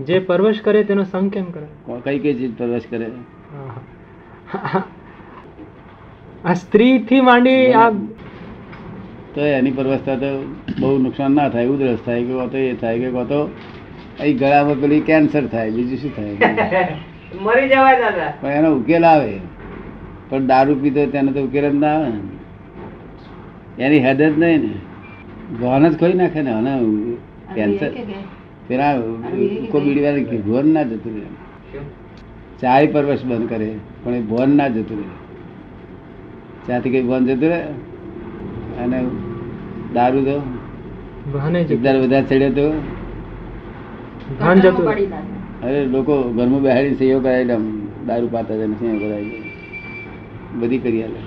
જે પરવશ કરે તેનો સંગ કેમ કરે? કઈ કઈ ચીજ પરવશ કરે? આ સ્ત્રી થી માંડી આ તો એની પરવસ્થા તો બહુ નુકસાન ના થાય ઉધરસ થાય કે તો એ થાય કે તો અહીં ગળામાં પેલી કેન્સર થાય બીજું શું થાય? મરી જવાય દાદા. પણ એનો ઉકેલ આવે. પણ દારૂ પીતો તેને તો ઉકેલ જ ના આવે ને. એની હદ જ નહીં ને. ગોન જ ખોઈ નાખે ને અને કેન્સર પેલા ઉકો બીડી વાળી ભોન ના જતું રહે. ચાય પરવશ બંધ કરે પણ એ ભોન ના જતું રહે. ચાથી કઈ બોન જતું રહે? અને દારૂ તો ભાને બધા ચડ્યો તો. ભાન જતું અરે લોકો ઘરમાં બેહાડીને સહયોગ કરાવી આમ દારૂ પાતા જાય સહયોગ કરાવી બધી કરી આલે.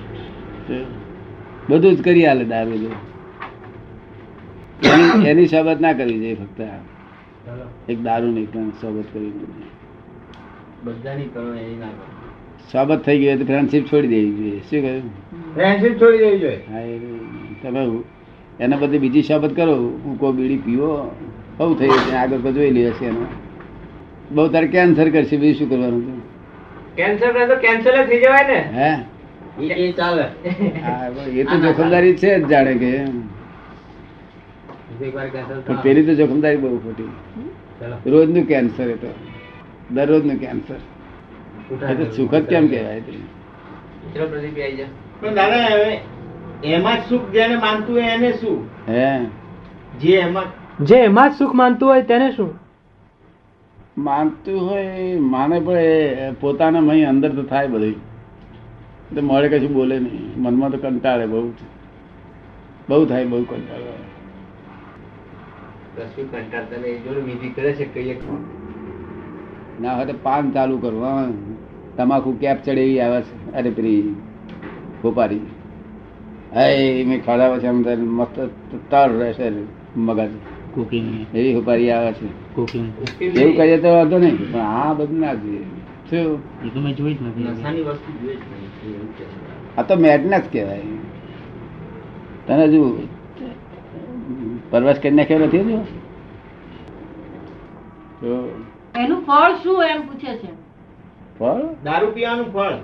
બધું જ કરી આલે દારૂ એની એની ના કરવી જોઈએ ફક્ત એક દારૂ નહીં કરવી જોઈએ બધાની કરો ના કરો થઈ ગઈ હોય તો ફ્રેન્ડશીપ છોડી દેવી જોઈએ. શું કહ્યું? ફ્રેન્ડશિપ છોડી દેવી જોઈએ. હા તમે એના બધી બીજી શોબત કરો. હું કોઈ બીડી પીવો બહુ થઈ ગયું આગળ તો જોઈ લઈએ છે એનો. બહુ તારે કેન્સર કરશે બીજું શું કરવાનું તું? કેન્સર કરે તો કેન્સર જ થઈ જવાય ને. હે? એ ચાલે. હા, એ તો જોખમદારી છે જ જાણે કે પણ પેલી તો જોખમદારી બહુ ખોટી. રોજનું કેન્સર એ તો. દરરોજનું કેન્સર એ તો સુખ કેમ કહેવાય તે? ચલો પ્રદીપ આવી જા. પણ દાદા હવે એમાં સુખ જેને માનતું હોય એને શું? હે? જે એમાં જે એમાં સુખ માનતું હોય તેને શું? માનતું હોય માને પણ એ પોતાના મહી અંદર તો થાય બધું તો મળે કશું બોલે નહીં. મનમાં તો કંટાળે બહુ બહુ થાય બહુ કંટાળે કશું કંટાળતા નહીં. જો વિધિ કરે છે કહીએ ના હોય તો પાન ચાલુ કરવું હા. તમાકુ કેપ ચડેવી આવે છે. અરે પેલી ખોપારી હે મેં ખાડાવે છે અંદર મસ્ત તર રહેશે મગજ. એવી ખોપારી આવે છે. એવું કરીએ તો વાંધો નહીં પણ આ બધું ના જોઈએ. શું? નશાની વસ્તુ જોઈએ જ એવું છે. આ તો મેડનેસ કહેવાય. તને હજુ પરવાસ કરી નાખ્યો નથી તો એનું ફળ શું એમ પૂછે છે? ફળ? દારૂ પીવાનું ફળ.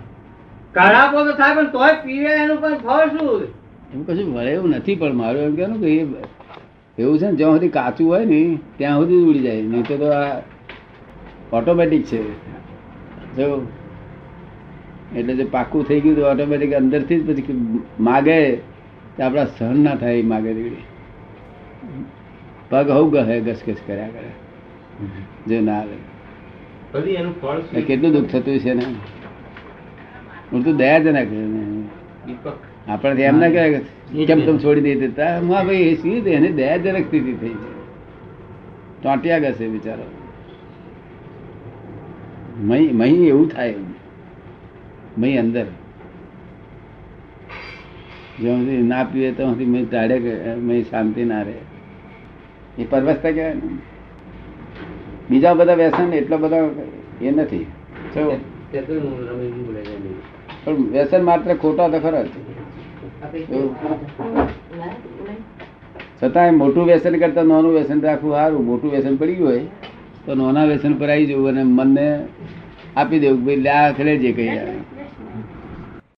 કાઢાપો તો થાય પણ તોય પીવે એનું પણ ફળ શું? એવું કશું મળે એવું નથી પણ મારું એમ કહેવાનું કે એ એવું છે ને જ્યાં સુધી કાચું હોય ને ત્યાં સુધી ઉડી જાય. નહીં તો તો આ ઓટોમેટિક છે. જો એટલે જે પાકું થઈ ગયું તો ઓટોમેટિક અંદરથી જ પછી માગે તો આપણા સહન ના થાય માગે દીકરી પગ હું ગહે ઘસઘસ કર્યા કરે. જો ના આવે. કેટલું દુઃખ થતું છે ને? હું તો દયાજનક દીપક. આપણે એમ ના કહે કેમ તમે છોડી દઈ દેતા? હા ભાઈ એ શું એને દયાજનક સ્થિતિ થઈ છે ચોંટ્યા ગશે બિચારો. મહી મહી એવું થાય. મહી અંદર. જ્યાં સુધી ના પીવે તો સુધી મહી તાડે મહી શાંતિ ના રહે. એ પરવસ્તા કહેવાય ને બીજા બધા વ્યસન એટલો બધા એ નથી. પણ વ્યસન માત્ર ખોટા તો ખરા છતાંય મોટું વ્યસન કરતા નાનું વ્યસન રાખવું સારું. મોટું વ્યસન પડી ગયું હોય તો નાના વ્યસન પર આવી જવું અને મનને આપી દેવું ભાઈ લે આ જે કઈ આવે